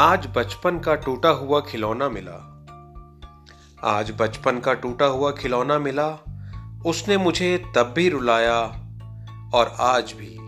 आज बचपन का टूटा हुआ खिलौना मिला। आज बचपन का टूटा हुआ खिलौना मिला। उसने मुझे तब भी रुलाया और आज भी।